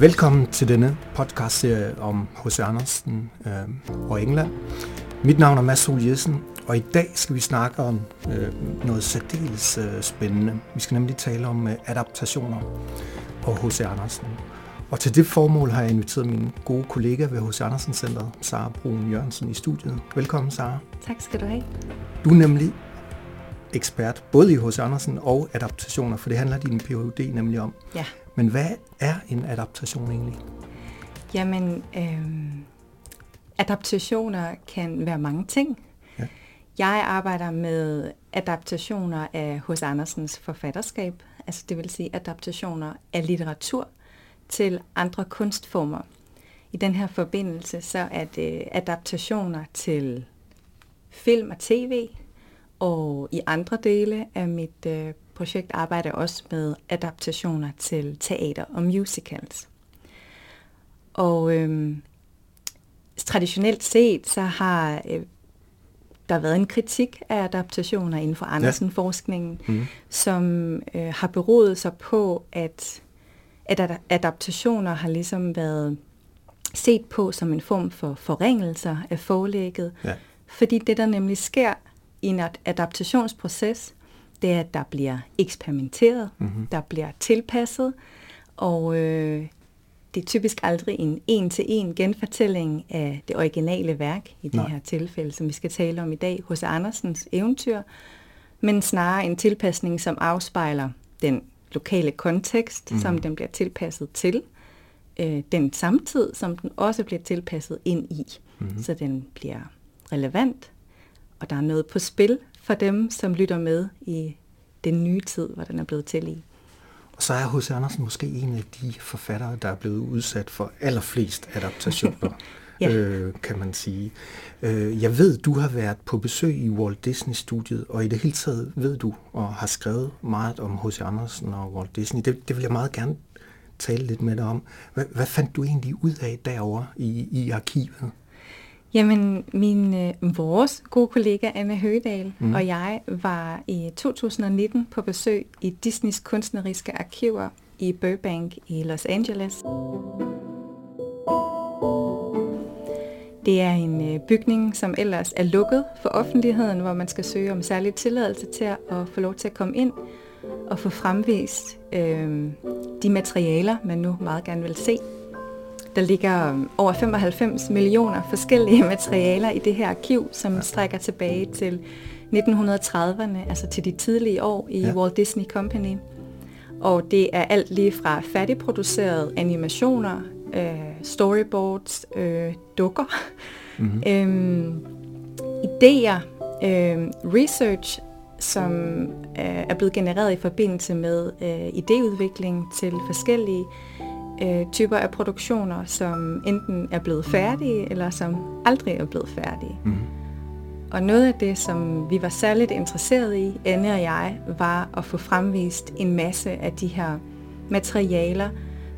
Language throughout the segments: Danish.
Velkommen til denne podcastserie om H.C. Andersen øh, og England. Mit navn er Mads Sol Jessen, og i dag skal vi snakke om øh, noget særdeles øh, spændende. Vi skal nemlig tale om øh, adaptationer og H.C. Andersen. Og til det formål har jeg inviteret min gode kollega ved H.C. Andersen Center, Sara Brun Jørgensen, i studiet. Velkommen, Sara. Tak skal du have. Du er nemlig ekspert både i H.C. Andersen og adaptationer, for det handler din Ph.D. nemlig om. Ja. Men hvad er en adaptation egentlig? Jamen, øh, adaptationer kan være mange ting. Ja. Jeg arbejder med adaptationer af H.C. Andersens forfatterskab, altså det vil sige adaptationer af litteratur til andre kunstformer. I den her forbindelse så er det adaptationer til film og tv, og i andre dele af mit øh, projekt arbejder også med adaptationer til teater og musicals. Og øh, traditionelt set så har øh, der været en kritik af adaptationer inden for Andersen-forskningen, Mhm. som øh, har beroet sig på, at, at adaptationer har ligesom været set på som en form for forringelser af forlægget, Ja. fordi det, der nemlig sker i en ad- adaptationsproces, det er, at der bliver eksperimenteret, Mhm. der bliver tilpasset, og øh, det er typisk aldrig en en-til-en genfortælling af det originale værk, i det Nej. her tilfælde, som vi skal tale om i dag, hos Andersens eventyr, men snarere en tilpasning, som afspejler den lokale kontekst, mm. som den bliver tilpasset til, øh, den samtid, som den også bliver tilpasset ind i, mm. så den bliver relevant, og der er noget på spil for dem, som lytter med i den nye tid, hvor den er blevet til i. Og så er H.C. Andersen måske en af de forfattere, der er blevet udsat for allerflest adaptationer, Ja. øh, kan man sige. Øh, jeg ved, du har været på besøg i Walt Disney-studiet, og i det hele taget ved du og har skrevet meget om H.C. Andersen og Walt Disney. Det, det vil jeg meget gerne tale lidt med dig om. Hvad, hvad fandt du egentlig ud af derovre i, i arkivet? Jamen, min, øh, vores gode kollega Anne Høgedal Mm. og jeg var i 2019 på besøg i Disneys kunstneriske arkiver i Burbank i Los Angeles. Det er en øh, bygning, som ellers er lukket for offentligheden, hvor man skal søge om særlig tilladelse til at få lov til at komme ind og få fremvist øh, de materialer, man nu meget gerne vil se. Der ligger over 95 millioner forskellige materialer i det her arkiv, som strækker tilbage til 1930'erne, altså til de tidlige år i Ja. Walt Disney Company. Og det er alt lige fra færdigproducerede animationer, øh, storyboards, øh, dukker, Mm-hmm. øhm, idéer, øhm, research, som øh, er blevet genereret i forbindelse med øh, idéudvikling til forskellige øh, typer af produktioner, som enten er blevet færdige, eller som aldrig er blevet færdige. Mm-hmm. Og noget af det, som vi var særligt interesseret i, Anne og jeg, var at få fremvist en masse af de her materialer,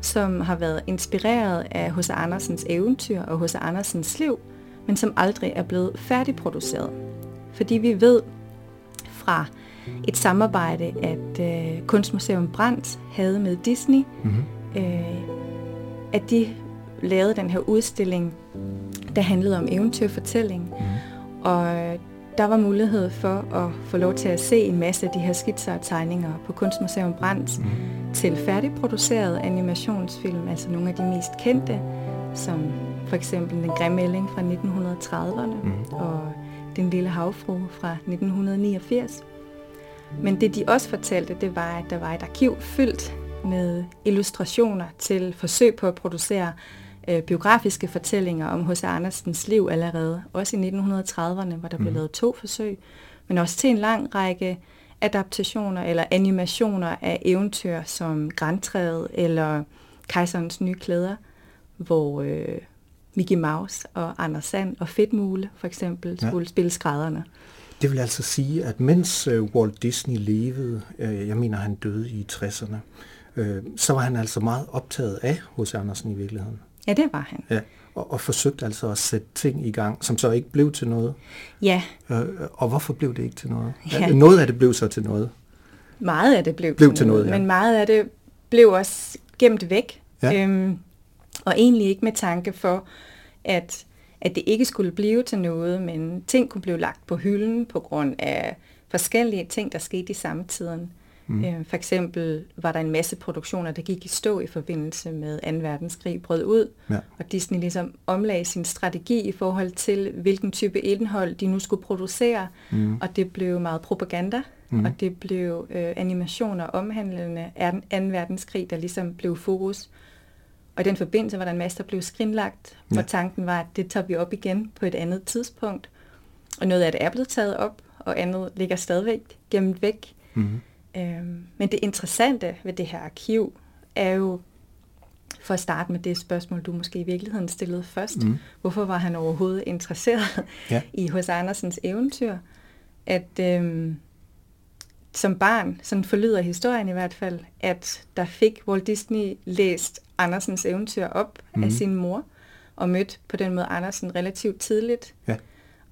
som har været inspireret af H.C. Andersens eventyr og H.C. Andersens liv, men som aldrig er blevet færdigproduceret. Fordi vi ved fra et samarbejde, at øh, Kunstmuseum Brandt havde med Disney, Mm-hmm. Øh, at de lavede den her udstilling, der handlede om eventyrfortælling. Mm-hmm. Og øh, der var mulighed for at få lov til at se en masse af de her skitser og tegninger på Kunstmuseum Brandt Mm-hmm. til færdigproducerede animationsfilm, altså nogle af de mest kendte, som for eksempel Den grimme ælling fra 1930'erne Mhm. og Den lille havfru fra 1989. Men det de også fortalte, det var, at der var et arkiv fyldt med illustrationer til forsøg på at producere øh, biografiske fortællinger om H.C. Andersens liv allerede, også i 1930'erne, hvor der blev Mhm. lavet to forsøg, men også til en lang række adaptationer eller animationer af eventyr som Grantræet eller Kejserens nye klæder, hvor øh, Mickey Mouse og Anders Sand og Fedtmule for eksempel Ja. skulle spille skrædderne. Det vil altså sige, at mens øh, Walt Disney levede, øh, jeg mener han døde i 60'erne, øh, så var han altså meget optaget af H.C. Andersen i virkeligheden. Ja, det var han. Ja, og, og forsøgte altså at sætte ting i gang, som så ikke blev til noget. Ja, Øh, og hvorfor blev det ikke til noget? Ja. Noget af det blev så til noget. meget af det blev, Blev til noget, ja. men meget af det blev også gemt væk. Ja. Øhm, Og egentlig ikke med tanke for, at, at det ikke skulle blive til noget, men ting kunne blive lagt på hylden på grund af forskellige ting, der skete i samtiden. Mm. Øh, for eksempel var der en masse produktioner, der gik i stå i forbindelse med 2. verdenskrig brød ud, ja. og Disney ligesom omlagde sin strategi i forhold til, hvilken type indhold de nu skulle producere, mm. og det blev meget propaganda, mm. og det blev øh, animationer omhandlende af 2. verdenskrig, der ligesom blev fokus. Og i den forbindelse var der en masse, der blev skrinlagt, ja. hvor tanken var, at det tager vi op igen på et andet tidspunkt. Og noget af det er blevet taget op, og andet ligger stadigvæk gemt væk. Mm. Øhm, men det interessante ved det her arkiv er jo, for at starte med det spørgsmål, du måske i virkeligheden stillede først, mm. hvorfor var han overhovedet interesseret ja. i H.C. Andersens eventyr? At øhm, som barn, sådan forlyder historien i hvert fald, at der fik Walt Disney læst Andersens eventyr op mm. af sin mor, og mødt på den måde Andersen relativt tidligt. Ja.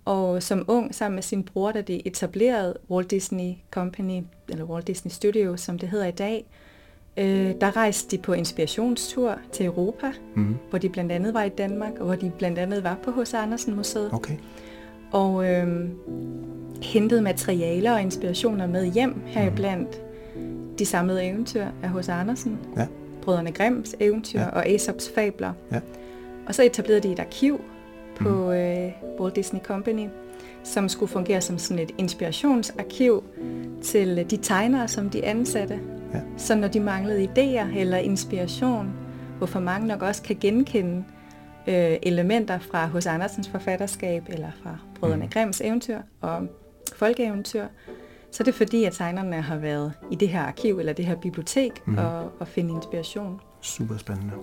Og som ung, sammen med sin bror, da de etablerede Walt Disney Company, eller Walt Disney Studio, som det hedder i dag, øh, der rejste de på inspirationstur til Europa, mm. hvor de blandt andet var i Danmark, og hvor de blandt andet var på H.C. Andersen Museet. Okay. Og øh, hentede materialer og inspirationer med hjem, heriblandt mm. de samlede eventyr af H.C. Andersen, ja. Brødrene Grimms eventyr ja. og Aesops fabler. Ja. Og så etablerede de et arkiv, på øh, Walt Disney Company, som skulle fungere som sådan et inspirationsarkiv til de tegnere, som de ansatte. Ja. Så når de manglede idéer eller inspiration, hvorfor mange nok også kan genkende øh, elementer fra hos Andersens forfatterskab eller fra Brødrene mm. Grimms eventyr og folkeeventyr, så er det fordi, at tegnerne har været i det her arkiv eller det her bibliotek mm. og, og finde inspiration. Super spændende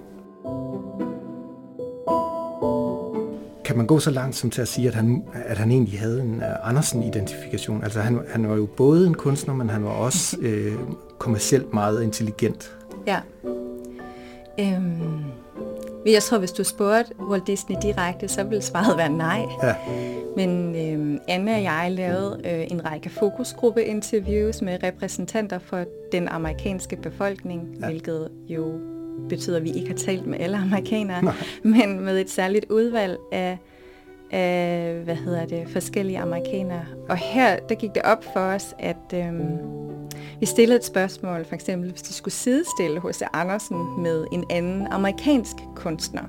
kan man gå så langt som til at sige, at han, at han egentlig havde en uh, Andersen-identifikation? Altså han, han var jo både en kunstner, men han var også øh, kommercielt meget intelligent. Ja. Øhm, jeg tror, hvis du spurgte Walt Disney direkte, så ville svaret være nej. Ja. Men øhm, Anne og jeg lavede øh, en række fokusgruppe-interviews med repræsentanter for den amerikanske befolkning, ja. hvilket jo betyder, at vi ikke har talt med alle amerikanere, Nej. men med et særligt udvalg af, af hvad hedder det, forskellige amerikanere. Og her der gik det op for os, at øhm, vi stillede et spørgsmål, for eksempel hvis de skulle sidestille H.C. Andersen med en anden amerikansk kunstner,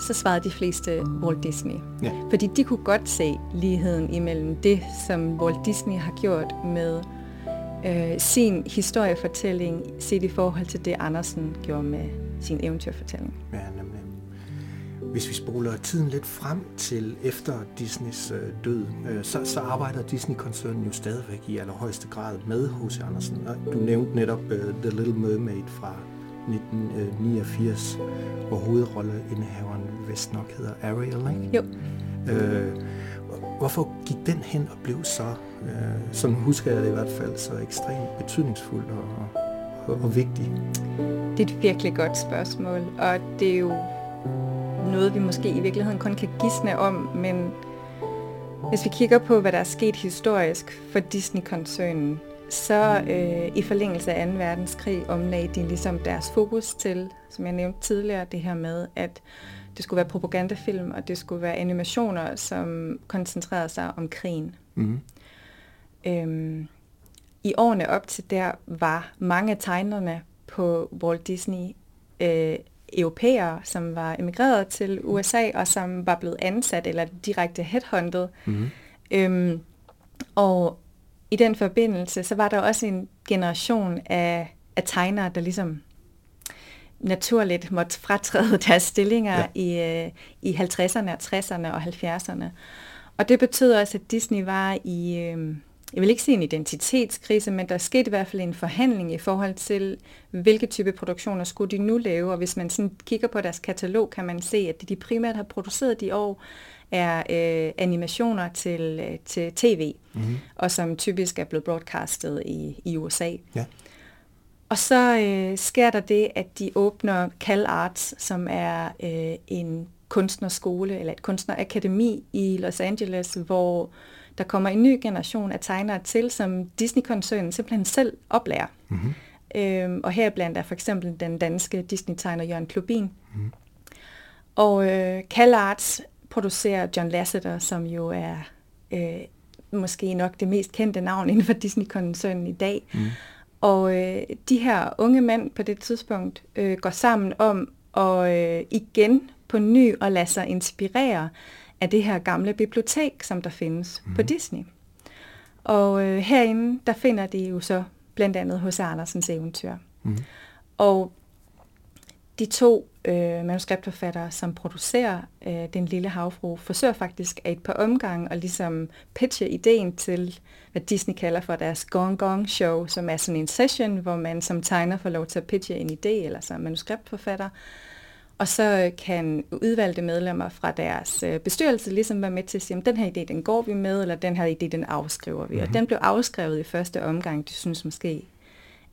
så svarede de fleste Walt Disney. Ja. Fordi de kunne godt se ligheden imellem det, som Walt Disney har gjort med øh, sin historiefortælling set i forhold til det, Andersen gjorde med sin eventyrfortælling. Ja, nemlig. Hvis vi spoler tiden lidt frem til efter Disneys øh, død, øh, så, så arbejder Disney-koncernen jo stadigvæk i allerhøjeste grad med H.C. Andersen. Og du nævnte netop uh, The Little Mermaid fra 1989, hvor hovedrolleindehaveren vist nok hedder Ariel, ikke? Jo. Øh, hvorfor gik den hen og blev så, øh, som husker jeg det i hvert fald, så ekstremt betydningsfuld og, og, og vigtig? Det er et virkelig godt spørgsmål, og det er jo noget, vi måske i virkeligheden kun kan gisne om, men hvis vi kigger på, hvad der er sket historisk for Disney-koncernen, så øh, i forlængelse af 2. verdenskrig omlagde de ligesom deres fokus til, som jeg nævnte tidligere, det her med, at det skulle være propagandafilm, og det skulle være animationer, som koncentrerede sig om krigen. Mm. Øhm, I årene op til der var mange af tegnerne på Walt Disney øh, europæere, som var emigreret til USA, og som var blevet ansat eller direkte headhunted. Mm. Øhm, og i den forbindelse, så var der også en generation af, af tegnere, der ligesom naturligt måtte fratræde deres stillinger ja. i, øh, i 50'erne, 60'erne og 70'erne. Og det betød også, at Disney var i, øh, jeg vil ikke sige en identitetskrise, men der skete i hvert fald en forhandling i forhold til, hvilke type produktioner skulle de nu lave. Og hvis man sådan kigger på deres katalog, kan man se, at det de primært har produceret de år, er øh, animationer til, øh, til tv, mm-hmm. og som typisk er blevet broadcastet i, i USA. Ja. Og så øh, sker der det, at de åbner Cal Arts, som er øh, en kunstnerskole eller et kunstnerakademi i Los Angeles, hvor der kommer en ny generation af tegnere til, som Disney-koncernen simpelthen selv oplærer. Mm-hmm. Øhm, og her blandt er for eksempel den danske Disney-tegner Jørgen Klubin. Mm-hmm. Og øh, CalArts producerer John Lasseter, som jo er øh, måske nok det mest kendte navn inden for Disney-koncernen i dag. Mm. Og øh, de her unge mænd på det tidspunkt øh, går sammen om at øh, igen på ny at lade sig inspirere af det her gamle bibliotek, som der findes mm. på Disney. Og øh, herinde, der finder de jo så blandt andet hos Andersens eventyr. Mm. Og de to øh, manuskriptforfattere, som producerer øh, Den Lille Havfru, forsøger faktisk at et par omgange at ligesom pitche ideen til, hvad Disney kalder for deres Gong Gong Show, som er sådan en session, hvor man som tegner får lov til at pitche en idé, eller som manuskriptforfatter. Og så kan udvalgte medlemmer fra deres øh, bestyrelse ligesom være med til at sige, at den her idé, den går vi med, eller den her idé, den afskriver vi. Mm-hmm. Og mhm. den blev afskrevet i første omgang. De synes måske,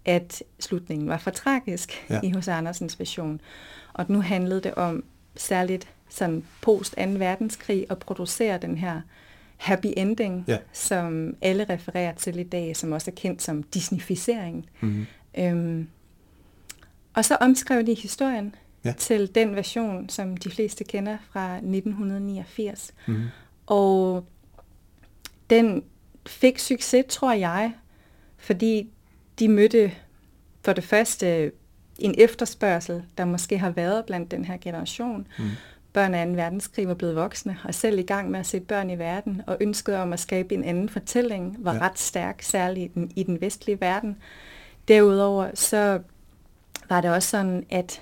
at slutningen var for tragisk ja. i hos Andersens version. Og nu handlede det om særligt sådan post 2. verdenskrig at producere den her happy ending, ja. som alle refererer til i dag, som også er kendt som Disneyficering. Mm-hmm. Øhm, og så omskrev de historien ja. til den version, som de fleste kender fra 1989. Mm-hmm. Og den fik succes, tror jeg, fordi de mødte for det første en efterspørgsel, der måske har været blandt den her generation. Mm. Børn af 2. verdenskrig var blevet voksne, og selv i gang med at se børn i verden, og ønsket om at skabe en anden fortælling var ja. ret stærk, særligt i den, i den vestlige verden. Derudover så var det også sådan, at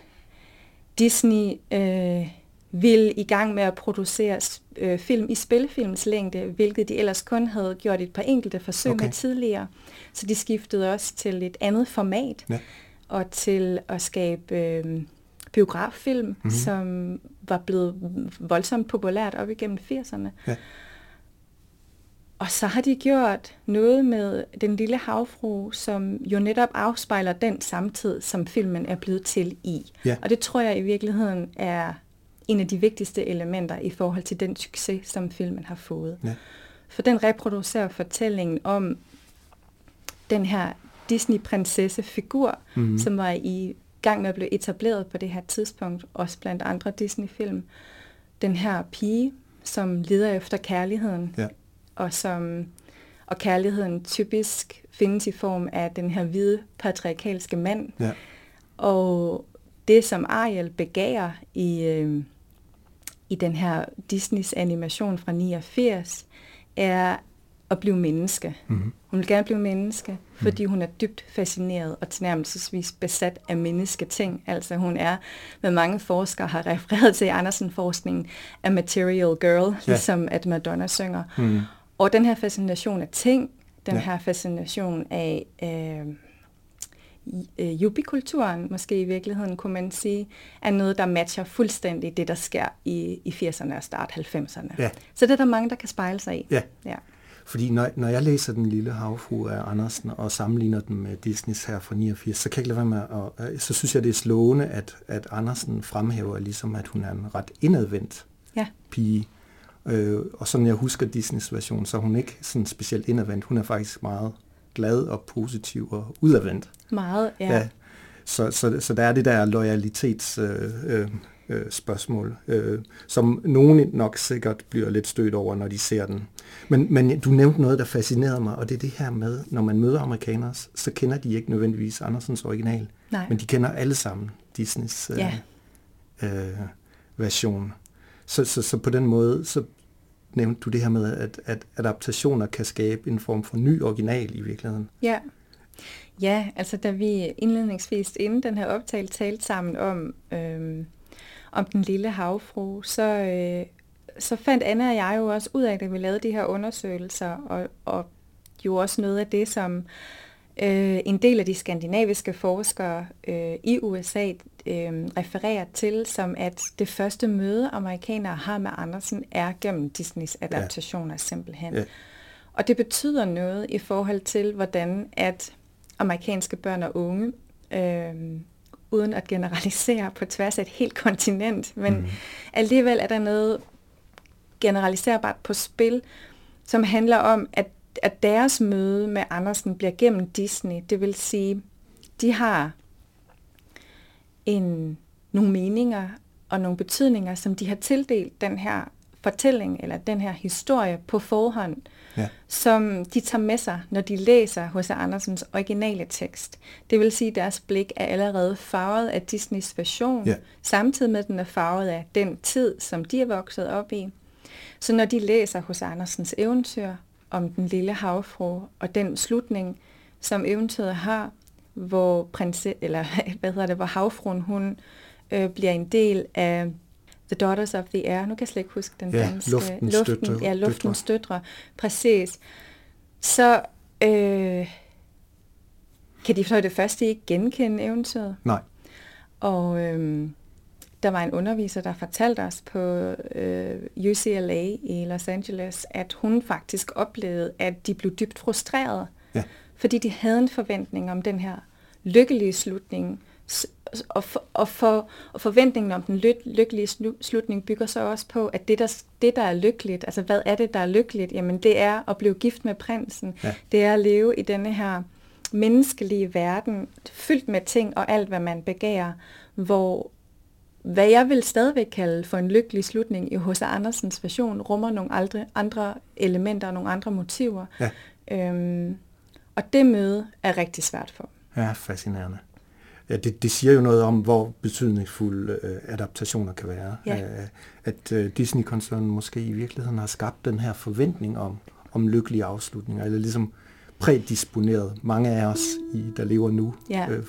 Disney øh, ville i gang med at producere øh, film i spillefilms længde, hvilket de ellers kun havde gjort et par enkelte forsøg okay. med tidligere. Så de skiftede også til et andet format, ja. Og til at skabe øh, biograffilm, mm-hmm. som var blevet voldsomt populært op igennem 80'erne. Ja. Og så har de gjort noget med Den Lille Havfru, som jo netop afspejler den samtid, som filmen er blevet til i. Ja. Og det tror jeg i virkeligheden er en af de vigtigste elementer i forhold til den succes, som filmen har fået. Ja. For den reproducerer fortællingen om den her Disney-prinsesse-figur, mm-hmm. som var i gang med at blive etableret på det her tidspunkt, også blandt andre Disney-film. Den her pige, som leder efter kærligheden, ja. og som og kærligheden typisk findes i form af den her hvide patriarkalske mand. Ja. Og det, som Ariel begærer i, øh, i den her Disneys animation fra 89, er at blive menneske. Mm-hmm. Hun vil gerne blive menneske, mhm. fordi mm. hun er dybt fascineret og tilnærmelsesvis besat af mennesketing. Altså hun er, hvad mange forskere har refereret til i Andersen-forskningen, a material girl, ja. ligesom at Madonna synger. Mm. Og den her fascination af ting, den ja. her fascination af øh, øh, jubikulturen, måske i virkeligheden, kunne man sige, er noget, der matcher fuldstændig det, der sker i, i 80'erne og start 90'erne. Ja. Så det er der mange, der kan spejle sig i. Ja. ja. Fordi når, når jeg læser Den Lille Havfru af Andersen og sammenligner den med Disneys her fra 89, så kan jeg ikke lade være med at, øh, så synes jeg, det er slående, at, at Andersen fremhæver ligesom, at hun er en ret indadvendt ja. pige. Øh, og sådan jeg husker Disneys version, så er hun ikke sådan specielt indadvendt. Hun er faktisk meget glad og positiv og udadvendt. Meget, ja. ja. Så, så, så der er det der loyalitets... Øh, øh, øh, spørgsmål, øh, som nogen nok sikkert bliver lidt stødt over, når de ser den. Men, men du nævnte noget, der fascinerede mig, og det er det her med, når man møder amerikanere, så kender de ikke nødvendigvis Andersens original, Nej. men de kender alle sammen Disneys øh, ja. øh, version. Så, så, så på den måde, så nævnte du det her med, at, at adaptationer kan skabe en form for ny original i virkeligheden. Ja. Ja, altså da vi indledningsvis inden den her optale talte sammen om, øhm, om den lille havfru, så, øh, så fandt Anna og jeg jo også ud af, da vi lavede de her undersøgelser, og, og jo også noget af det, som øh, en del af de skandinaviske forskere øh, i USA øh, refererer til, som at det første møde, amerikanere har med Andersen, er gennem Disneys adaptationer ja. simpelthen. Ja. Og det betyder noget i forhold til, hvordan at amerikanske børn og unge øh, uden at generalisere på tværs af et helt kontinent, men mm. alligevel er der noget generaliserbart på spil, som handler om, at, at deres møde med Andersen bliver gennem Disney. Det vil sige, de har en, nogle meninger og nogle betydninger, som de har tildelt den her fortælling eller den her historie på forhånd, ja. som de tager med sig, når de læser H.C. Andersens originale tekst. Det vil sige, at deres blik er allerede farvet af Disneys version, ja. samtidig med at den er farvet af den tid, som de er vokset op i. Så når de læser H.C. Andersens eventyr om den lille havfru og den slutning, som eventyret har, hvor prinse, eller hvad hedder det, hvor havfruen hun øh, bliver en del af The Daughters of the Air. Nu kan jeg slet ikke huske den ja, danske. Luftens luften, støtter. Ja, luftens støtter. Præcis. Så øh, kan de for det første ikke genkende eventyret. Nej. Og øh, der var en underviser, der fortalte os på øh, UCLA i Los Angeles, at hun faktisk oplevede, at de blev dybt frustrerede, ja. fordi de havde en forventning om den her lykkelige slutning, og, for, og, for, og forventningen om den ly, lykkelige slutning bygger så også på, at det der, det, der er lykkeligt, altså hvad er det, der er lykkeligt? Jamen det er at blive gift med prinsen. Ja. Det er at leve i denne her menneskelige verden, fyldt med ting og alt, hvad man begærer, hvor hvad jeg vil stadigvæk kalde for en lykkelig slutning i H.C. Andersens version, rummer nogle andre, andre elementer og nogle andre motiver. Ja. Øhm, og det møde er rigtig svært for. Ja, fascinerende. Ja, det, det siger jo noget om, hvor betydningsfulde øh, adaptationer kan være. Ja. Øh, at øh, Disney-koncernen måske i virkeligheden har skabt den her forventning om, om lykkelige afslutninger, eller ligesom prædisponeret mange af os, i, der lever nu, ja. øh,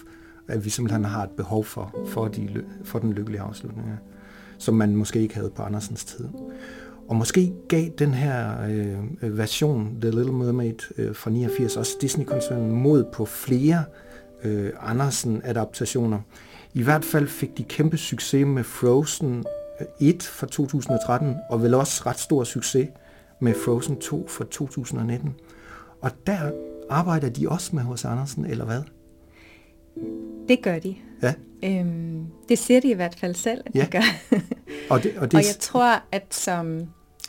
at vi simpelthen har et behov for, for, de, for den lykkelige afslutning, som man måske ikke havde på Andersens tid. Og måske gav den her øh, version, The Little Mermaid øh, fra 89, også Disney-koncernen mod på flere øh, Andersen-adaptationer. I hvert fald fik de kæmpe succes med Frozen øh, 1 fra 2013, og vel også ret stor succes med Frozen 2 fra 2019. Og der arbejder de også med hos Andersen, eller hvad? Det gør de. Ja. Øhm, det siger de i hvert fald selv, at ja. de gør. og, det, og, det... og jeg tror, at som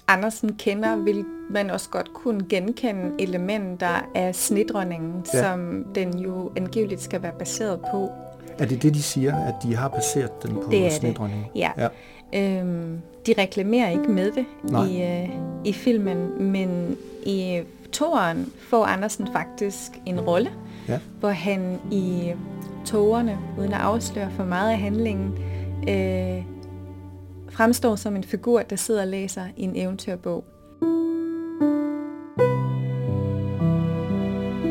Andersen kender, vil man også godt kunne genkende elementer af snedronningen, ja. som den jo angiveligt skal være baseret på. Er det det, de siger, at de har baseret den på det snedronningen? Det. Ja. ja. Øhm, de reklamerer ikke med det i, øh, i filmen, men i toeren får Andersen faktisk en rolle, ja. hvor han i togerne, uden at afsløre for meget af handlingen, øh, fremstår som en figur, der sidder og læser i en eventyrbog.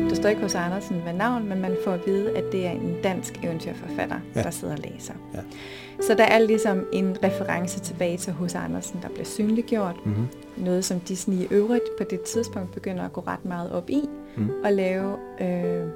Der står ikke hos Andersen hvad navn, men man får at vide, at det er en dansk eventyrforfatter, ja. der sidder og læser. Ja. Så der er ligesom en reference tilbage til hos Andersen, der bliver synliggjort. Mm-hmm. Noget, som Disney i øvrigt på det tidspunkt begynder at gå ret meget op i, mm. og lave... Øh,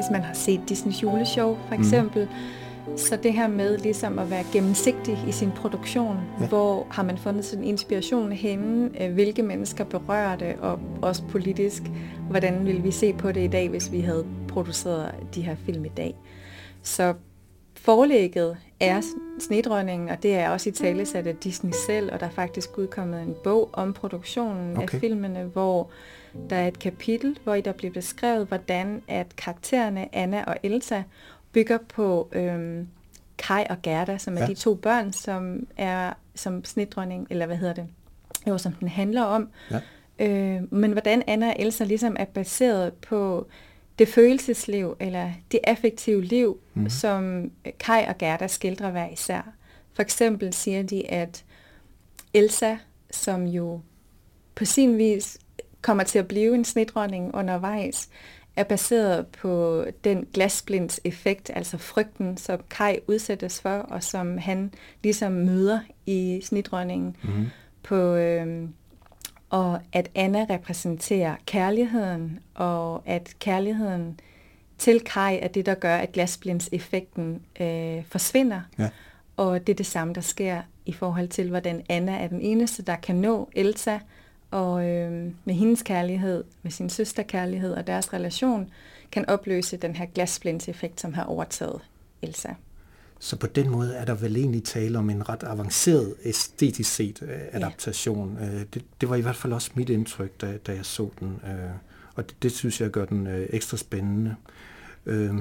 hvis man har set Disneys juleshow for mhm. eksempel, mm så det her med ligesom at være gennemsigtig i sin produktion, ja. hvor har man fundet sin inspiration henne, øh, hvilke mennesker berører det, og også politisk, hvordan ville vi se på det i dag, hvis vi havde produceret de her film i dag. Så forlægget er snedrønningen, og det er også i tale sat af Disney selv, og der er faktisk udkommet en bog om produktionen okay. af filmene, hvor der er et kapitel, hvor der bliver beskrevet, hvordan at karaktererne Anna og Elsa bygger på øhm, Kai og Gerda, som er ja. de to børn, som er som snedronning, eller hvad hedder det, jo, som den handler om. Ja. Øh, men hvordan Anna og Elsa ligesom er baseret på det følelsesliv, eller det affektive liv, mm. som Kai og Gerda skildrer hver især. For eksempel siger de, at Elsa, som jo på sin vis kommer til at blive en snedronning undervejs, er baseret på den glasblinds effekt, altså frygten, som Kai udsættes for, og som han ligesom møder i snidronningen. Mm-hmm. På, øh, og at Anna repræsenterer kærligheden, og at kærligheden til Kai er det, der gør, at glasblinds-effekten øh, forsvinder. Ja. Og det er det samme, der sker i forhold til, hvordan Anna er den eneste, der kan nå Elsa, og øh, med hendes kærlighed, med sin søsterkærlighed og deres relation, kan opløse den her glasblindseffekt, som har overtaget Elsa. Så på den måde er der vel egentlig tale om en ret avanceret æstetisk set øh, adaptation. Ja. Øh, det, det var i hvert fald også mit indtryk, da, da jeg så den, øh, og det, det synes jeg gør den ekstra spændende. Øh,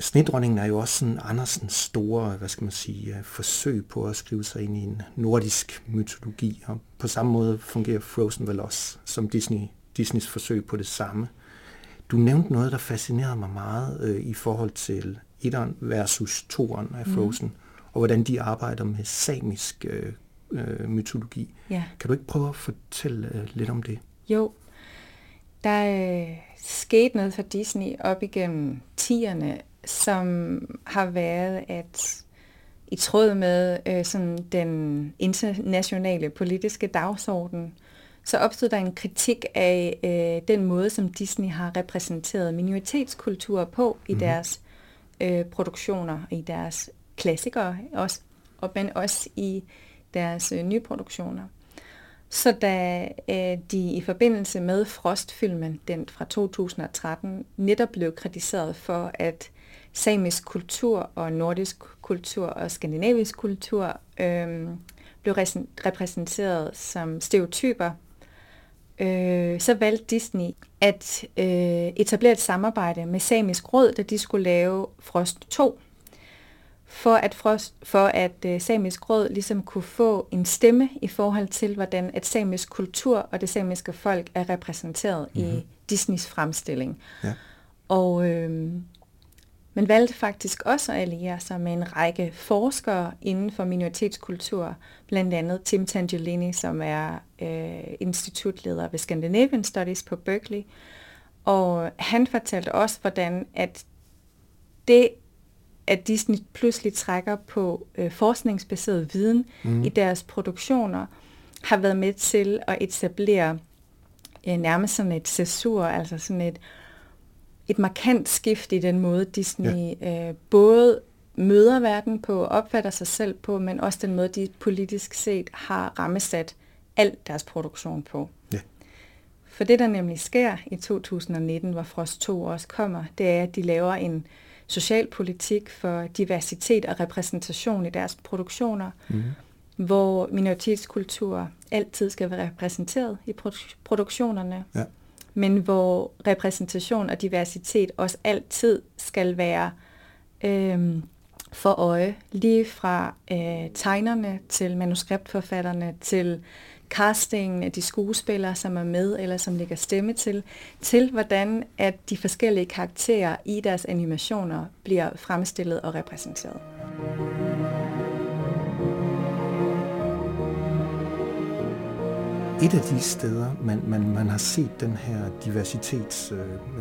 Snedronningen er jo også sådan Andersens store, hvad skal man sige, forsøg på at skrive sig ind i en nordisk mytologi, og på samme måde fungerer Frozen vel også som Disney, Disneys forsøg på det samme. Du nævnte noget, der fascinerede mig meget øh, i forhold til etteren versus toeren af mhm. Frozen, mm. og hvordan de arbejder med samisk øh, øh, mytologi. Ja. Kan du ikke prøve at fortælle øh, lidt om det? Jo, der øh, skete noget for Disney op igennem 10'erne, som har været, at i tråd med øh, sådan den internationale politiske dagsorden, så opstod der en kritik af øh, den måde, som Disney har repræsenteret minoritetskultur på i mm-hmm. deres øh, produktioner, i deres klassikere også, og men også i deres øh, nye produktioner. Så da øh, de i forbindelse med Frostfilmen, den fra 2013, netop blev kritiseret for, at samisk kultur og nordisk kultur og skandinavisk kultur øh, blev repræsenteret som stereotyper, øh, så valgte Disney at øh, etablere et samarbejde med Samisk Råd, da de skulle lave Frost 2 for at, frost, for at uh, Samisk Råd ligesom kunne få en stemme i forhold til, hvordan at samisk kultur og det samiske folk er repræsenteret mm-hmm. i mhm. Disneys fremstilling. Ja. Og øh, man valgte faktisk også at alliere sig med en række forskere inden for minoritetskultur, blandt andet Tim Tangelini, som er øh, institutleder ved Scandinavian Studies på Berkeley. Og han fortalte også, hvordan at det at Disney pludselig trækker på øh, forskningsbaseret viden mm. i deres produktioner, har været med til at etablere øh, nærmest sådan et censur, altså sådan et, et markant skift i den måde, Disney ja. øh, både møder verden på, opfatter sig selv på, men også den måde, de politisk set har rammesat alt deres produktion på. Ja. For det, der nemlig sker i 2019, hvor Frost 2 også kommer, det er, at de laver en socialpolitik for diversitet og repræsentation i deres produktioner, mm. hvor minoritetskultur altid skal være repræsenteret i produ- produktionerne, ja men hvor repræsentation og diversitet også altid skal være øh, for øje, lige fra øh, tegnerne til manuskriptforfatterne til castingen af de skuespillere, som er med eller som lægger stemme til, til hvordan at de forskellige karakterer i deres animationer bliver fremstillet og repræsenteret. Et af de steder, man, man, man har set den her diversitets øh,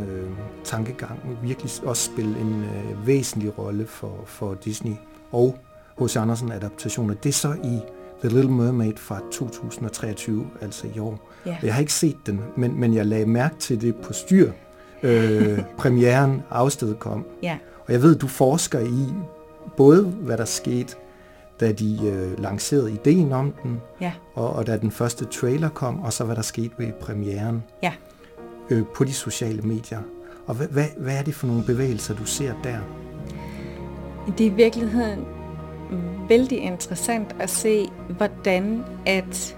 øh, virkelig også spille en øh, væsentlig rolle for, for Disney og H.C. Andersen adaptationer, det er så i The Little Mermaid fra 2023, altså i år. Ja. Jeg har ikke set den, men, men jeg lagde mærke til det på styr. Øh, premieren afstedkom. Ja. Og jeg ved, du forsker i både, hvad der skete, da de øh, lancerede ideen om den, ja. og, og da den første trailer kom, og så hvad der skete ved premieren ja. øh, på de sociale medier. Og hvad, hvad, hvad er det for nogle bevægelser, du ser der? Det er i virkeligheden vældig interessant at se, hvordan at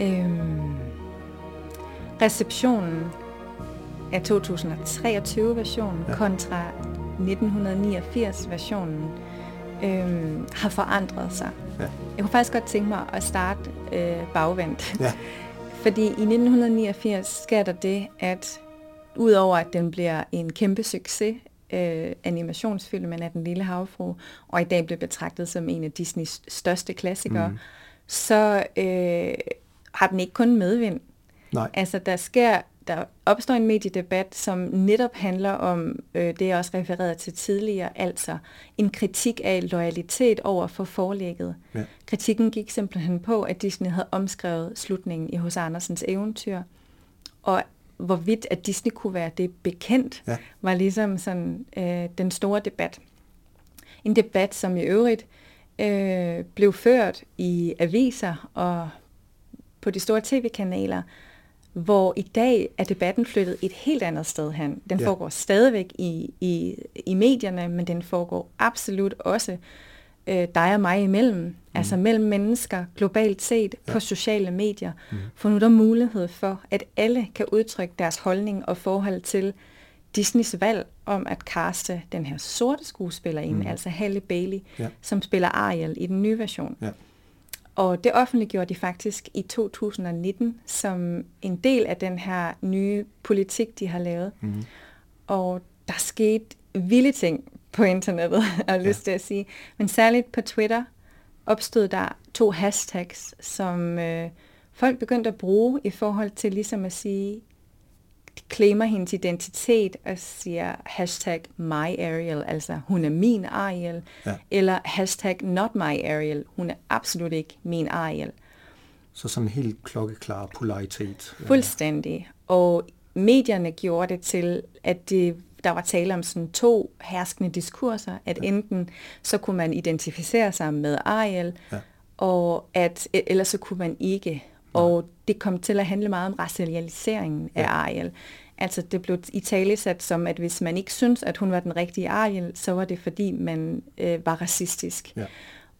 øhm, receptionen af 2023-versionen ja. kontra 1989-versionen øhm, har forandret sig. Ja. Jeg kunne faktisk godt tænke mig at starte øh, bagvendt. Ja. Fordi i 1989 sker der det, at udover at den bliver en kæmpe succes øh, animationsfilmen af Den Lille Havfru, og i dag blev betragtet som en af Disneys største klassikere, mm. så øh, har den ikke kun medvind. Nej. Altså, der sker der opstår en mediedebat, som netop handler om øh, det, jeg også refererede til tidligere, altså en kritik af loyalitet over for forlægget. Ja. Kritikken gik simpelthen på, at Disney havde omskrevet slutningen i hos Andersens eventyr, og hvorvidt at Disney kunne være det bekendt, ja. var ligesom sådan øh, den store debat. En debat, som i øvrigt øh, blev ført i aviser og på de store tv-kanaler, hvor i dag er debatten flyttet et helt andet sted hen. Den ja. foregår stadigvæk i, i, i medierne, men den foregår absolut også øh, dig og mig imellem, mm. altså mellem mennesker, globalt set, ja. på sociale medier, mm. for nu er der mulighed for, at alle kan udtrykke deres holdning og forhold til Disneys valg om at kaste den her sorte skuespillerinde, mm. altså Halle Bailey, ja. som spiller Ariel i den nye version. Ja. Og det offentliggjorde de faktisk i 2019 som en del af den her nye politik, de har lavet. Mm. Og der skete vilde ting på internettet, har jeg ja. lyst til at sige. Men særligt på Twitter opstod der to hashtags, som øh, folk begyndte at bruge i forhold til ligesom at sige, claimer hendes identitet og siger hashtag my Ariel, altså hun er min Ariel, ja. eller hashtag not my Ariel, hun er absolut ikke min Ariel. Så sådan en helt klokkeklar polaritet. Fuldstændig. Og medierne gjorde det til, at det, der var tale om sådan to herskende diskurser, at ja. enten så kunne man identificere sig med Ariel, ja. og at, eller så kunne man ikke. Og det kom til at handle meget om racialiseringen af Ariel. Altså det blev i tale sat som, at hvis man ikke synes, at hun var den rigtige Ariel, så var det fordi, man øh, var racistisk. Ja.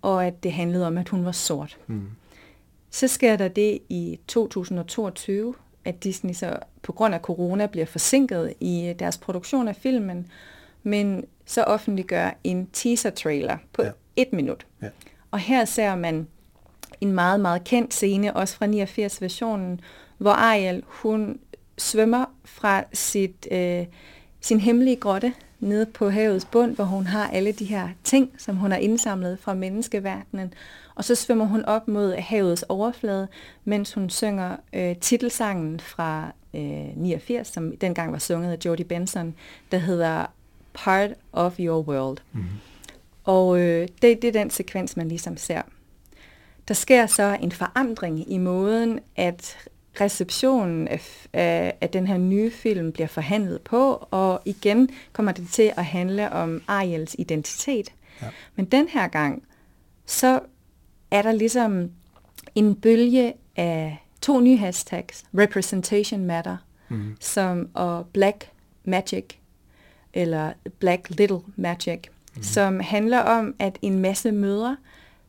Og at det handlede om, at hun var sort. Mm. Så sker der det i 2022, at Disney så på grund af corona bliver forsinket i deres produktion af filmen, men så offentliggør en teaser-trailer på ja. et minut. Ja. Og her ser man en meget, meget kendt scene, også fra 89-versionen, hvor Ariel, hun svømmer fra sit, øh, sin hemmelige grotte nede på havets bund, hvor hun har alle de her ting, som hun har indsamlet fra menneskeverdenen. Og så svømmer hun op mod havets overflade, mens hun synger øh, titelsangen fra øh, 89, som dengang var sunget af Jodie Benson, der hedder Part of Your World. Mm-hmm. Og øh, det, det er den sekvens, man ligesom ser. Der sker så en forandring i måden, at receptionen af, af, af den her nye film bliver forhandlet på, og igen kommer det til at handle om Ariels identitet. Ja. Men den her gang, så er der ligesom en bølge af to nye hashtags, Representation Matter, mm. som og Black Magic, eller Black Little Magic, mm. som handler om, at en masse mødre,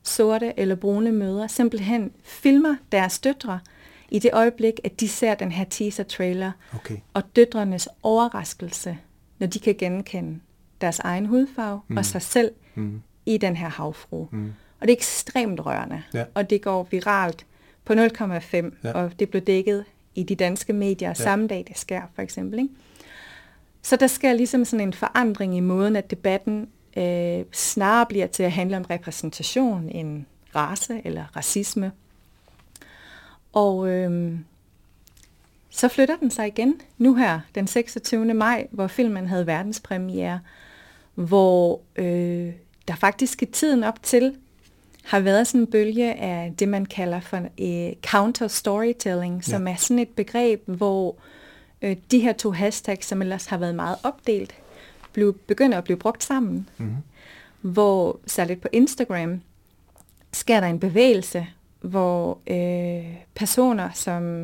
sorte eller brune mødre, simpelthen filmer deres døtre, i det øjeblik, at de ser den her teaser-trailer, okay. og døtrenes overraskelse, når de kan genkende deres egen hudfarve mm. og sig selv mm. i den her havfru. Mm. Og det er ekstremt rørende, ja. og det går viralt på 0,5, ja. og det blev dækket i de danske medier ja. samme dag, det sker, for eksempel. Ikke? Så der sker ligesom sådan en forandring i måden, at debatten øh, snarere bliver til at handle om repræsentation end race eller racisme. Og øh, så flytter den sig igen nu her den 26. maj, hvor filmen havde verdenspremiere, hvor øh, der faktisk i tiden op til har været sådan en bølge af det, man kalder for øh, counter-storytelling, ja. som er sådan et begreb, hvor øh, de her to hashtags, som ellers har været meget opdelt, blev, begynder at blive brugt sammen. Mm-hmm. Hvor særligt på Instagram sker der en bevægelse, hvor øh, personer, som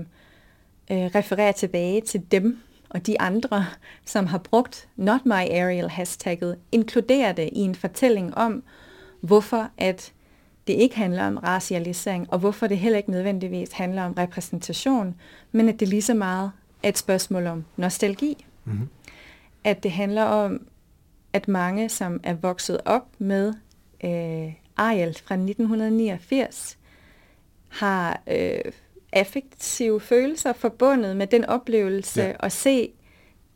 øh, refererer tilbage til dem og de andre, som har brugt Not My Ariel hashtagget, inkluderer det i en fortælling om, hvorfor at det ikke handler om racialisering, og hvorfor det heller ikke nødvendigvis handler om repræsentation, men at det lige så meget er et spørgsmål om nostalgi. Mm-hmm. At det handler om, at mange, som er vokset op med øh, Ariel fra 1989, har øh, affektive følelser forbundet med den oplevelse ja. at se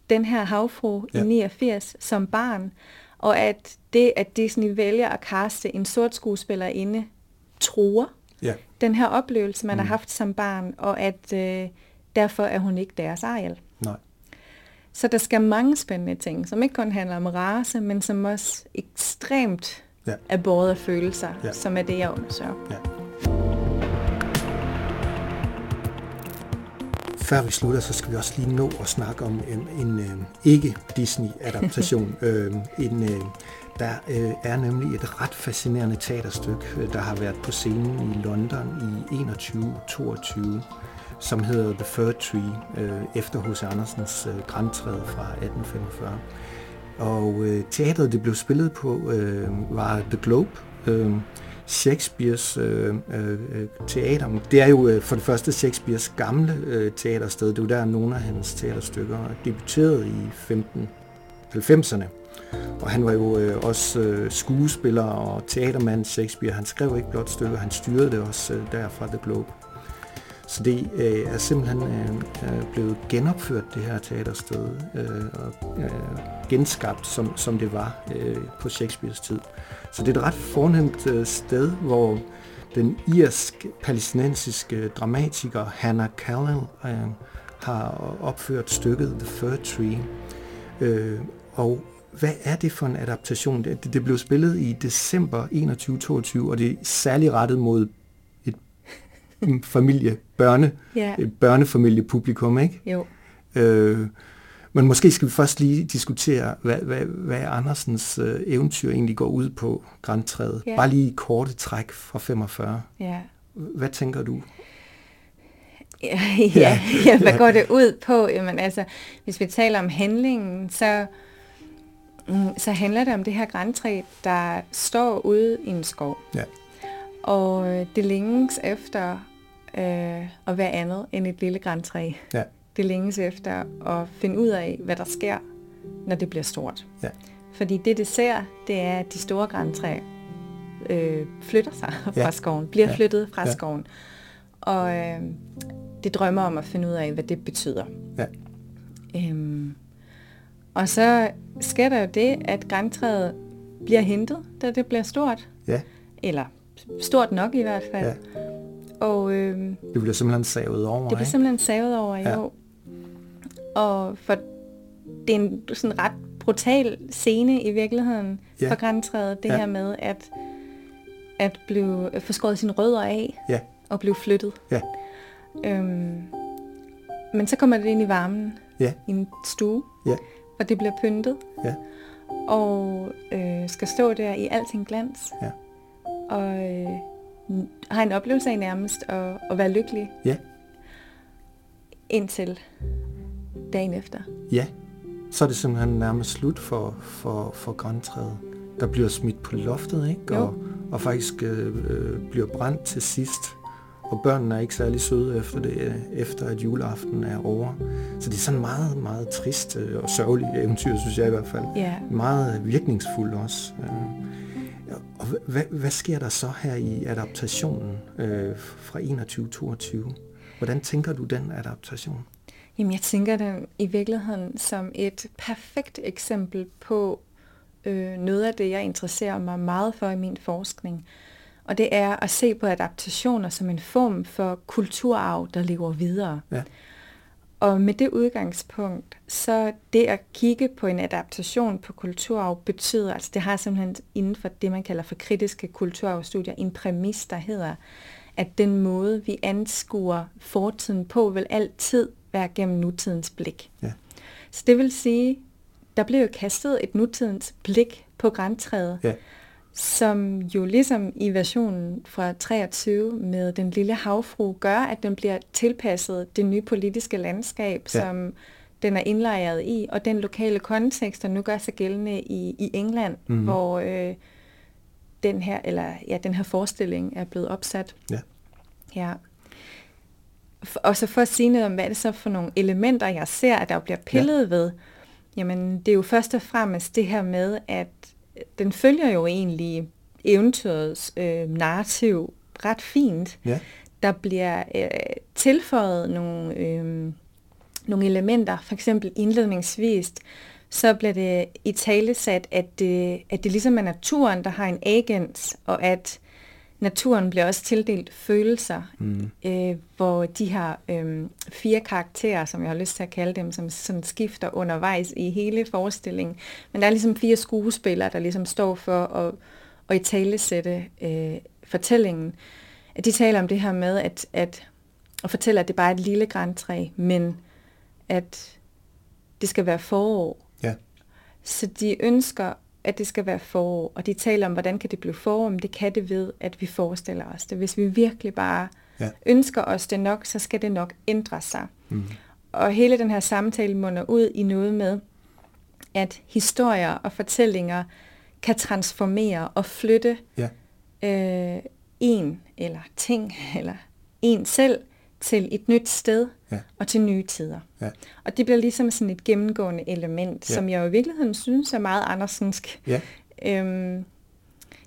den her havfru ja. i 89 som barn, og at det, at Disney vælger at kaste en sort skuespiller inde, truer ja. den her oplevelse, man mm. har haft som barn, og at øh, derfor er hun ikke deres Ariel. Nej. Så der skal mange spændende ting, som ikke kun handler om race, men som også ekstremt ja. er båret af følelser, ja. som er det, jeg undersøger. Ja. før vi slutter, så skal vi også lige nå at snakke om en, en øh, ikke-Disney-adaptation. øh, en, øh, der øh, er nemlig et ret fascinerende teaterstykke, øh, der har været på scenen i London i 21-22, som hedder The Fir Tree, øh, efter H.C. Andersens øh, grantræde fra 1845. Og øh, teateret, det blev spillet på, øh, var The Globe, øh, Shakespeares øh, øh, øh teater. Det er jo øh, for det første Shakespeares gamle øh, teatersted. Det er jo der, nogle af hans teaterstykker debuterede i 1590'erne. Og han var jo øh, også øh, skuespiller og teatermand Shakespeare. Han skrev ikke blot stykker, han styrede det også øh, der fra The Globe. Så det øh, er simpelthen øh, blevet genopført, det her teatersted, øh, og øh, genskabt, som, som det var øh, på Shakespeares tid. Så det er et ret fornemt øh, sted, hvor den irsk-palæstinensiske dramatiker Hannah Callan øh, har opført stykket The Fir Tree. Øh, og hvad er det for en adaptation? Det, det blev spillet i december 21-22, og det er særligt rettet mod familie, børne, yeah. børnefamiliepublikum, ikke? Jo. Øh, men måske skal vi først lige diskutere, hvad, hvad, hvad Andersens øh, eventyr egentlig går ud på, Grantræet. Yeah. Bare lige korte træk fra 45. Ja. Hvad tænker du? Ja, ja, ja, hvad går det ud på? Jamen altså, hvis vi taler om handlingen, så Mm, så handler det om det her græntræ, der står ude i en skov. Ja. Og øh, det længes efter øh, at være andet end et lille græntræ. Ja. Det længes efter at finde ud af, hvad der sker, når det bliver stort. Ja. Fordi det, det ser, det er, at de store græntræ øh, flytter sig fra ja. skoven, bliver ja. flyttet fra ja. skoven. Og øh, det drømmer om at finde ud af, hvad det betyder. Ja. Øhm, og så sker der jo det, at græntræet bliver hentet, da det bliver stort. Ja. Eller stort nok i hvert fald. Ja. Og, øh, det bliver simpelthen savet over, Det bliver ikke? simpelthen savet over, ja. jo. Og for det er en sådan ret brutal scene i virkeligheden ja. for græntræet, det ja. her med at, at blive forskåret sine rødder af ja. og blive flyttet. Ja. Øhm, men så kommer det ind i varmen ja. i en stue. Ja og det bliver pyntet. Ja. Og øh, skal stå der i alting glans. Ja. Og øh, har en oplevelse af nærmest at, at være lykkelig. Ja. Indtil dagen efter. Ja. Så er det simpelthen nærmest slut for, for, for græntræet. Der bliver smidt på loftet, ikke? Og, og faktisk øh, øh, bliver brændt til sidst og børnene er ikke særlig søde efter det, efter at juleaften er over. Så det er sådan meget, meget trist øh, og sørgeligt eventyr, synes jeg i hvert fald. Ja. Meget virkningsfuldt også. Øh, og hvad, hvad sker der så her i adaptationen øh, fra 21-22? Hvordan tænker du den adaptation? Jamen, jeg tænker den i virkeligheden som et perfekt eksempel på øh, noget af det, jeg interesserer mig meget for i min forskning. Og det er at se på adaptationer som en form for kulturarv, der lever videre. Ja. Og med det udgangspunkt, så det at kigge på en adaptation på kulturarv betyder, altså det har simpelthen inden for det, man kalder for kritiske kulturarvstudier, en præmis, der hedder, at den måde, vi anskuer fortiden på, vil altid være gennem nutidens blik. Ja. Så det vil sige, der blev jo kastet et nutidens blik på græntræet. Ja som jo ligesom i versionen fra 23 med den lille havfru gør, at den bliver tilpasset det nye politiske landskab, ja. som den er indlejret i, og den lokale kontekst, der nu gør sig gældende i, i England, mm-hmm. hvor øh, den her eller ja, den her forestilling er blevet opsat. Ja. Ja. Og så for at sige noget om, hvad det så for nogle elementer, jeg ser, at der bliver pillet ja. ved, jamen det er jo først og fremmest det her med, at den følger jo egentlig eventyrets øh, narrativ ret fint. Ja. Der bliver øh, tilføjet nogle, øh, nogle elementer, for eksempel indledningsvis, så bliver det i tale sat, at det, at det ligesom er naturen, der har en agens, og at naturen bliver også tildelt følelser, mm. øh, hvor de her øh, fire karakterer, som jeg har lyst til at kalde dem, som sådan skifter undervejs i hele forestillingen. Men der er ligesom fire skuespillere, der ligesom står for at, at i talesætte øh, fortællingen. De taler om det her med at, at, at fortælle, at det bare er et lille græntræ, men at det skal være forår. Ja. Så de ønsker at det skal være forår, og de taler om, hvordan kan det blive forår, men det kan det ved, at vi forestiller os det. Hvis vi virkelig bare ja. ønsker os det nok, så skal det nok ændre sig. Mm. Og hele den her samtale munder ud i noget med, at historier og fortællinger kan transformere og flytte ja. øh, en eller ting eller en selv til et nyt sted Ja. og til nye tider. Ja. Og det bliver ligesom sådan et gennemgående element, Ja. som jeg jo i virkeligheden synes er meget andersensk. Ja. Øhm,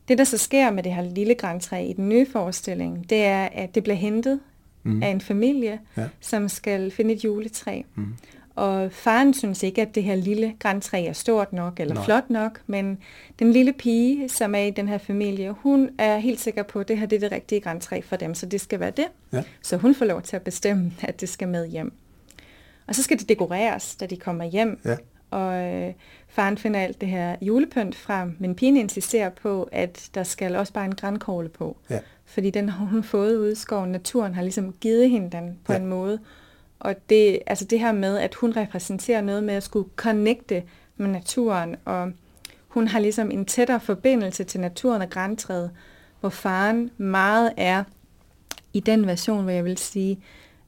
det, der så sker med det her lille græntræ i den nye forestilling, det er, at det bliver hentet mm. af en familie, Ja. som skal finde et juletræ. Mm. Og faren synes ikke, at det her lille græntræ er stort nok eller Nej. Flot nok, men den lille pige, som er i den her familie, hun er helt sikker på, at det her det er det rigtige græntræ for dem, så det skal være det. Ja. Så hun får lov til at bestemme, at det skal med hjem. Og så skal det dekoreres, da de kommer hjem. Ja. Og øh, faren finder alt det her julepynt frem, men pigen insisterer på, at der skal også bare en grankogle på. Ja. Fordi den har hun fået ude i skoven. Naturen har ligesom givet hende den på ja. en måde. Og det, altså det her med, at hun repræsenterer noget med at skulle connecte med naturen, og hun har ligesom en tættere forbindelse til naturen og græntræet, hvor faren meget er i den version, hvor jeg vil sige,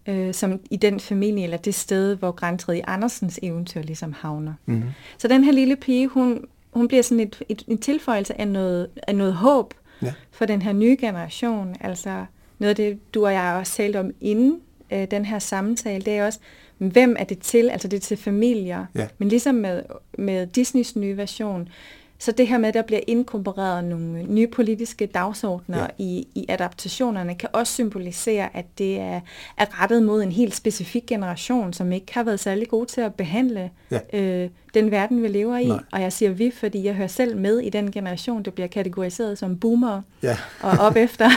øh, som i den familie eller det sted, hvor græntræet i Andersens eventyr ligesom havner. Mm. Så den her lille pige, hun, hun bliver sådan et, et, en tilføjelse af noget, af noget håb Ja. for den her nye generation. Altså noget af det, du og jeg også talt om inden øh, den her samtale, det er også, hvem er det til? Altså det er til familier. Ja. Men ligesom med, med Disneys nye version, så det her med, at der bliver inkorporeret nogle nye politiske dagsordner Ja. i, i adaptationerne, kan også symbolisere, at det er, er rettet mod en helt specifik generation, som ikke har været særlig god til at behandle Ja. øh, den verden, vi lever i. Nej. Og jeg siger vi, fordi jeg hører selv med i den generation, der bliver kategoriseret som boomer Ja. og op efter.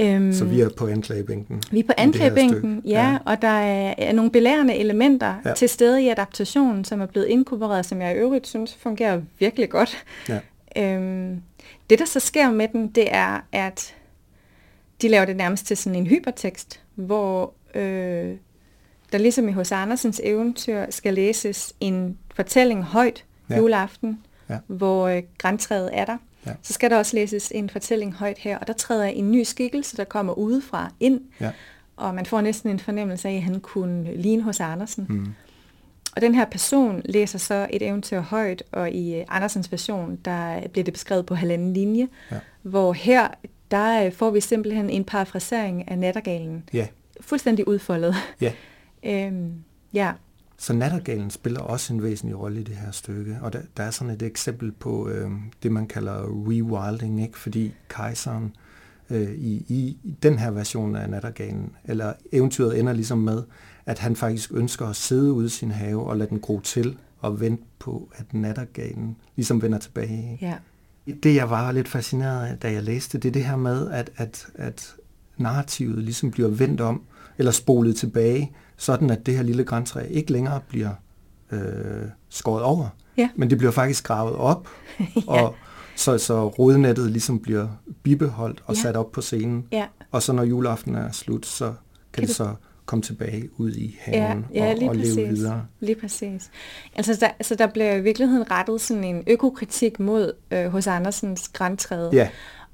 Øhm, Så vi er på anklagebænken. vi er på anklagebænken, ja, Ja. og der er, er nogle belærende elementer Ja. til stede i adaptationen, som er blevet inkorporeret, som jeg i øvrigt synes fungerer virkelig godt. Ja. Øhm, det, der så sker med den, det er, at de laver det nærmest til sådan en hypertekst, hvor øh, der ligesom i H.C. Andersens eventyr skal læses en fortælling højt ja. juleaften, Ja. hvor øh, græntræet er der. Ja. Så skal der også læses en fortælling højt her, og der træder en ny skikkelse, der kommer udefra ind, Ja. og man får næsten en fornemmelse af, at han kunne ligne hos Andersen. Mm. Og den her person læser så et eventyr højt, og i øh, Andersens version, der bliver det beskrevet på halvanden linje, Ja. hvor her, der øh, får vi simpelthen en parafrasering af nattergalen, Ja. fuldstændig udfoldet. Ja. øhm, ja, Så nattergalen spiller også en væsentlig rolle i det her stykke, og der, der er sådan et eksempel på øh, det, man kalder rewilding, ikke? fordi kejseren øh, i, i, den her version af nattergalen, eller eventyret ender ligesom med, at han faktisk ønsker at sidde ude i sin have og lade den gro til og vente på, at nattergalen ligesom vender tilbage. Ikke? ja, Det, jeg var lidt fascineret af, da jeg læste, det er det her med, at, at, at narrativet ligesom bliver vendt om, eller spolet tilbage, sådan at det her lille græntræ ikke længere bliver øh, skåret over, Ja. men det bliver faktisk gravet op, ja, og så, så rodnettet ligesom bliver bibeholdt og Ja. sat op på scenen, ja, og så når juleaften er slut, så kan, Kan det du- så komme tilbage ud i haven ja, ja og, lige og præcis. leve videre. Lige præcis. Altså, der, altså, der bliver i virkeligheden rettet sådan en økokritik mod øh, hos Andersens græntræde. Ja,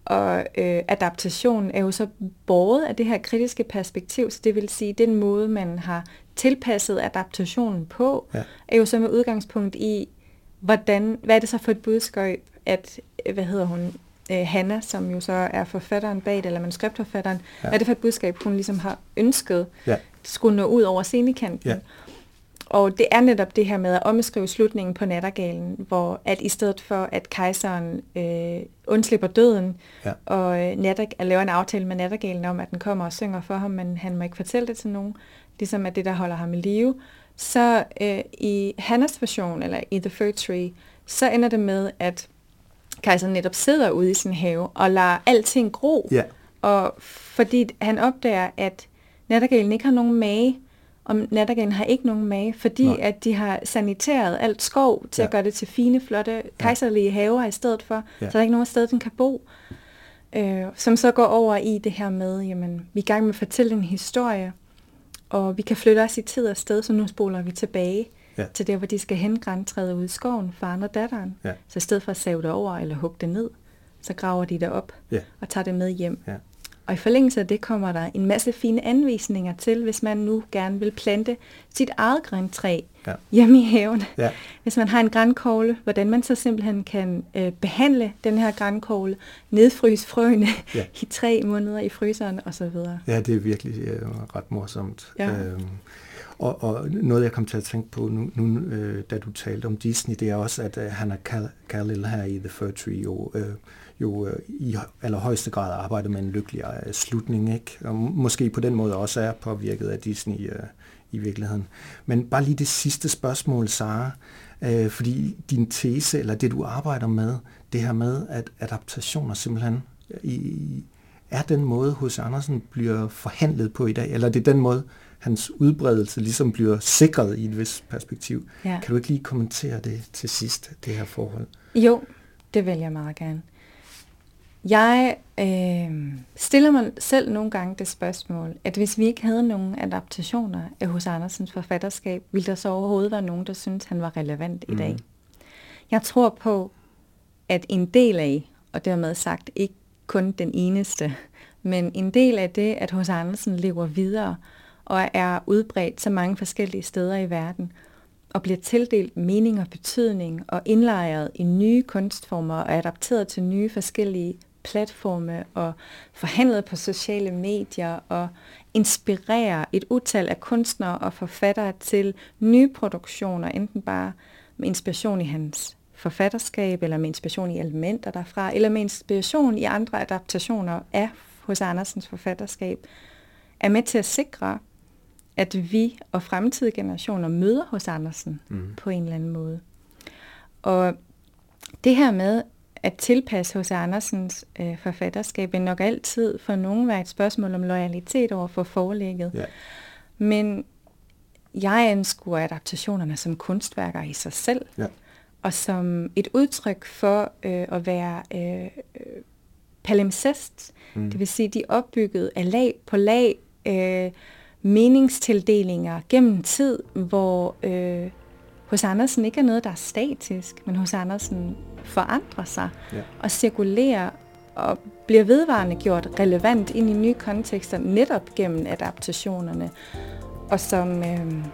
Og øh, adaptation er jo så båret af det her kritiske perspektiv, så det vil sige, den måde, man har tilpasset adaptationen på, Ja. er jo så med udgangspunkt i, hvordan, hvad er det så for et budskab, at, øh, hvad hedder hun, øh, Hanna, som jo så er forfatteren bag det, eller manuskriptforfatteren, ja. hvad er det for et budskab, hun ligesom har ønsket, ja, skulle nå ud over scenekanten. Ja. Og det er netop det her med at omskrive slutningen på nattergalen, hvor at i stedet for, at kejseren øh, undslipper døden, Ja. og øh, natter, at lave en aftale med nattergalen om, at den kommer og synger for ham, men han må ikke fortælle det til nogen, ligesom at det, der holder ham i live, så øh, i Hannas version, eller i The Fir Tree, så ender det med, at kejseren netop sidder ude i sin have og lader alting gro. ja, Og fordi han opdager, at nattergalen ikke har nogen mage, og nattergalen har ikke nogen mage, fordi Nej. At de har saniteret alt skov til Ja. at gøre det til fine, flotte, kejserlige haver i stedet for, ja. så der er ikke nogen sted, den kan bo. Øh, som så går over i det her med, jamen, vi er i gang med at fortælle en historie, og vi kan flytte os i tid og sted, så nu spoler vi tilbage Ja. til der, hvor de skal hen græntræde ud i skoven, faren og datteren. Ja. Så i stedet for at save det over eller hugge det ned, så graver de det op ja. og tager det med hjem. Ja. Og i forlængelse af det kommer der en masse fine anvisninger til, hvis man nu gerne vil plante sit eget græntræ ja. hjemme i haven. Ja. Hvis man har en grænkogle, hvordan man så simpelthen kan øh, behandle den her grænkogle, nedfryse frøene ja. i tre måneder i fryseren osv. Ja, det er virkelig øh, ret morsomt. Ja. Øhm, og, og noget, jeg kom til at tænke på nu, nu øh, da du talte om Disney, det er også, at øh, han er Khalil her i The Fur Tree jo, øh, jo øh, i allerhøjeste grad arbejder med en lykkelig øh, slutning, ikke? og måske på den måde også er påvirket af Disney øh, i virkeligheden. Men bare lige det sidste spørgsmål, Sara, øh, fordi din tese, eller det du arbejder med, det her med, at adaptationer simpelthen øh, i, er den måde, hos Andersen bliver forhandlet på i dag, eller det er den måde, hans udbredelse ligesom bliver sikret i et vis perspektiv. Ja. Kan du ikke lige kommentere det til sidst, det her forhold? Jo, det vil jeg meget gerne. Jeg øh, stiller mig selv nogle gange det spørgsmål, at hvis vi ikke havde nogen adaptationer af hos Andersens forfatterskab, ville der så overhovedet være nogen, der synes han var relevant mm. i dag. Jeg tror på, at en del af, og dermed sagt ikke kun den eneste, men en del af det, at hos Andersen lever videre og er udbredt så mange forskellige steder i verden, og bliver tildelt mening og betydning og indlejret i nye kunstformer og adapteret til nye forskellige platforme og forhandlet på sociale medier og inspirerer et utal af kunstnere og forfattere til nye produktioner, enten bare med inspiration i hans forfatterskab, eller med inspiration i elementer derfra, eller med inspiration i andre adaptationer af hos Andersens forfatterskab, er med til at sikre, at vi og fremtidige generationer møder hos Andersen mm. på en eller anden måde. Og det her med at tilpasse hos Andersens øh, forfatterskab vil nok altid for nogen være et spørgsmål om loyalitet over for forlægget. Yeah. Men jeg anskuer adaptationerne som kunstværker i sig selv, yeah. og som et udtryk for øh, at være øh, øh, palimpsest. Mm. Det vil sige, de er opbygget af lag på lag, øh, meningstildelinger gennem tid, hvor øh, hos Andersen ikke er noget, der er statisk, men hos Andersen forandrer sig ja. og cirkulerer og bliver vedvarende gjort relevant ind i nye kontekster, netop gennem adaptationerne. Og som øh,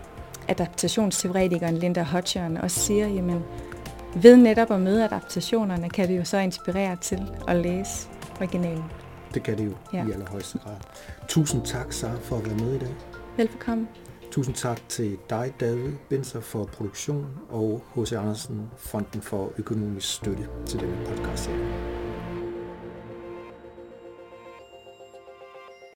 adaptationsteoretikeren Linda Hodgson også siger, jamen, ved netop at møde adaptationerne, kan det jo så inspirere til at læse originalen. Det kan det jo ja. i allerhøjeste grad. Tusind tak, Sara, for at være med i dag. Velbekomme. Tusind tak til dig, David Binser, for produktion, og H.C. Andersen, Fonden for Økonomisk Støtte til denne podcast.